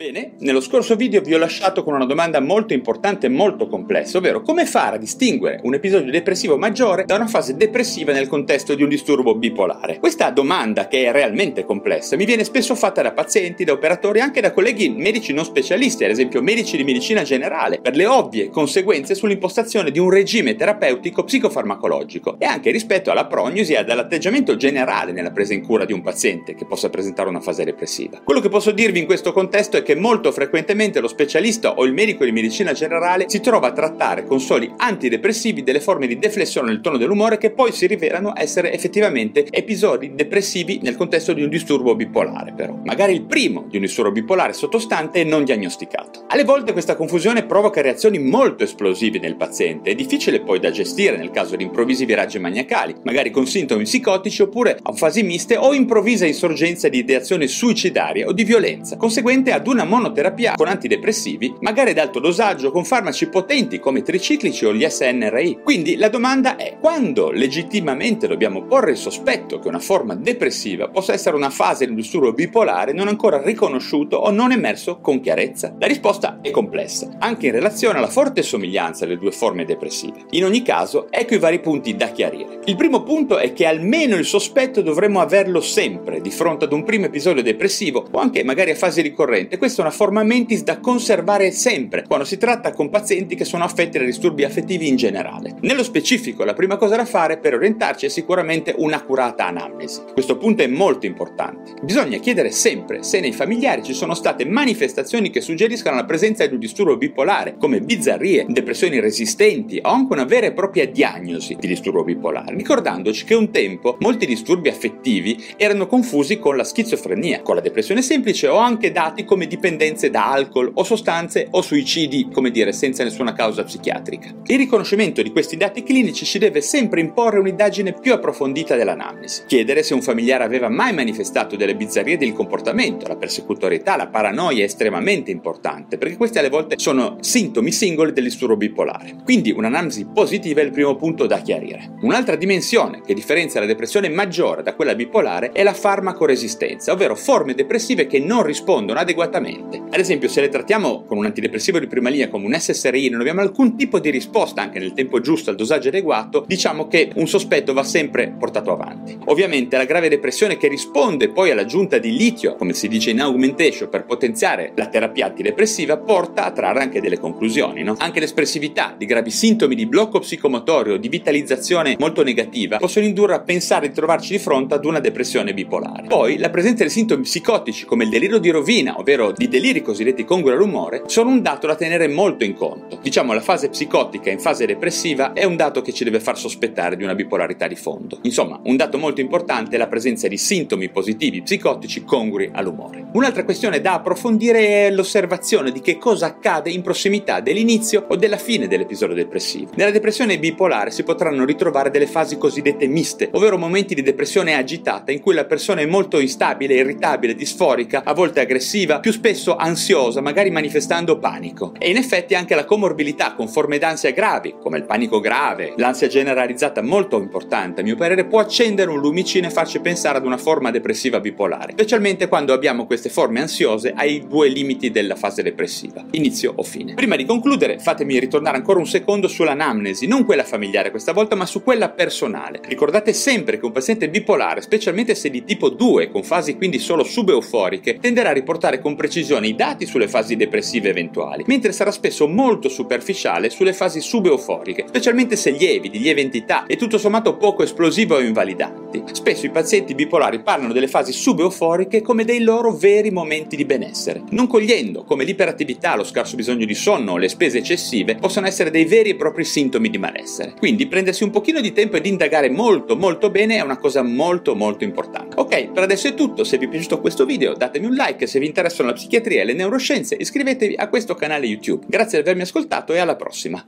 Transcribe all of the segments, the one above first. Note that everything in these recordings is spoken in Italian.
Bene, nello scorso video vi ho lasciato con una domanda molto importante e molto complessa, ovvero come fare a distinguere un episodio depressivo maggiore da una fase depressiva nel contesto di un disturbo bipolare. Questa domanda, che è realmente complessa, mi viene spesso fatta da pazienti, da operatori, anche da colleghi medici non specialisti, ad esempio medici di medicina generale, per le ovvie conseguenze sull'impostazione di un regime terapeutico psicofarmacologico e anche rispetto alla prognosi e all'atteggiamento generale nella presa in cura di un paziente che possa presentare una fase depressiva. Quello che posso dirvi in questo contesto è che che molto frequentemente lo specialista o il medico di medicina generale si trova a trattare con soli antidepressivi delle forme di deflessione nel tono dell'umore che poi si rivelano essere effettivamente episodi depressivi nel contesto di un disturbo bipolare però, magari il primo di un disturbo bipolare sottostante e non diagnosticato. Alle volte questa confusione provoca reazioni molto esplosive nel paziente, è difficile poi da gestire nel caso di improvvisi viraggi maniacali, magari con sintomi psicotici oppure a fasi miste o improvvisa insorgenza di ideazione suicidaria o di violenza, conseguente ad una una monoterapia con antidepressivi, magari ad alto dosaggio con farmaci potenti come i triciclici o gli SNRI. Quindi la domanda è quando legittimamente dobbiamo porre il sospetto che una forma depressiva possa essere una fase di disturbo bipolare non ancora riconosciuto o non emerso con chiarezza? La risposta è complessa, anche in relazione alla forte somiglianza delle due forme depressive. In ogni caso, ecco i vari punti da chiarire. Il primo punto è che almeno il sospetto dovremmo averlo sempre di fronte ad un primo episodio depressivo o anche magari a fase ricorrente questa è una forma mentis da conservare sempre quando si tratta con pazienti che sono affetti da disturbi affettivi in generale. Nello specifico, la prima cosa da fare per orientarci è sicuramente un'accurata anamnesi. Questo punto è molto importante. Bisogna chiedere sempre se nei familiari ci sono state manifestazioni che suggeriscano la presenza di un disturbo bipolare, come bizzarrie, depressioni resistenti o anche una vera e propria diagnosi di disturbo bipolare, ricordandoci che un tempo molti disturbi affettivi erano confusi con la schizofrenia, con la depressione semplice o anche dati come dipendenze da alcol o sostanze o suicidi, come dire, senza nessuna causa psichiatrica. Il riconoscimento di questi dati clinici ci deve sempre imporre un'indagine più approfondita dell'anamnesi. Chiedere se un familiare aveva mai manifestato delle bizzarrie del comportamento, la persecutorietà, la paranoia è estremamente importante, perché questi alle volte sono sintomi singoli del disturbo bipolare. Quindi un'anamnesi positiva è il primo punto da chiarire. Un'altra dimensione che differenzia la depressione maggiore da quella bipolare è la farmacoresistenza, ovvero forme depressive che non rispondono adeguatamente adeguatamente. Ad esempio, se le trattiamo con un antidepressivo di prima linea come un SSRI e non abbiamo alcun tipo di risposta anche nel tempo giusto al dosaggio adeguato, diciamo che un sospetto va sempre portato avanti. Ovviamente la grave depressione che risponde poi all'aggiunta di litio, come si dice in augmentation, per potenziare la terapia antidepressiva, porta a trarre anche delle conclusioni. No? Anche l'espressività di gravi sintomi di blocco psicomotorio, di vitalizzazione molto negativa, possono indurre a pensare di trovarci di fronte ad una depressione bipolare. Poi la presenza di sintomi psicotici come il delirio di rovina, ovvero di deliri cosiddetti congrui all'umore sono un dato da tenere molto in conto. Diciamo la fase psicotica in fase depressiva è un dato che ci deve far sospettare di una bipolarità di fondo. Insomma, un dato molto importante è la presenza di sintomi positivi psicotici congrui all'umore. Un'altra questione da approfondire è l'osservazione di che cosa accade in prossimità dell'inizio o della fine dell'episodio depressivo. Nella depressione bipolare si potranno ritrovare delle fasi cosiddette miste, ovvero momenti di depressione agitata in cui la persona è molto instabile, irritabile, disforica, a volte aggressiva, più spesso ansiosa, magari manifestando panico. E in effetti anche la comorbilità con forme d'ansia gravi, come il panico grave, l'ansia generalizzata molto importante, a mio parere, può accendere un lumicino e farci pensare ad una forma depressiva bipolare, specialmente quando abbiamo queste forme ansiose ai due limiti della fase depressiva, inizio o fine. Prima di concludere, fatemi ritornare ancora un secondo sull'anamnesi, non quella familiare questa volta, ma su quella personale. Ricordate sempre che un paziente bipolare, specialmente se di tipo 2, con fasi quindi solo subeuforiche, tenderà a riportare con precisione precisione i dati sulle fasi depressive eventuali, mentre sarà spesso molto superficiale sulle fasi subeuforiche, specialmente se lievi, di lieve entità e tutto sommato poco esplosive o invalidanti. Spesso i pazienti bipolari parlano delle fasi subeuforiche come dei loro veri momenti di benessere, non cogliendo come l'iperattività, lo scarso bisogno di sonno o le spese eccessive possano essere dei veri e propri sintomi di malessere. Quindi prendersi un pochino di tempo ed indagare molto molto bene è una cosa molto molto importante. Ok, per adesso è tutto, se vi è piaciuto questo video datemi un like, se vi interessano la psichiatria e le neuroscienze, iscrivetevi a questo canale YouTube. Grazie di avermi ascoltato e alla prossima.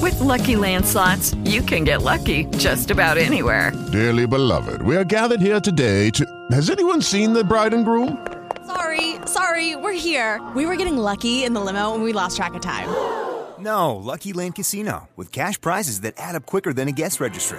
With lucky landslots, you can get lucky just about anywhere. Dearly beloved, we are gathered here today to. Has anyone seen the bride and groom? Sorry, sorry, we're here. We were getting lucky in the limo and we lost track of time. No, Lucky Land Casino, with cash prizes that add up quicker than a guest registry.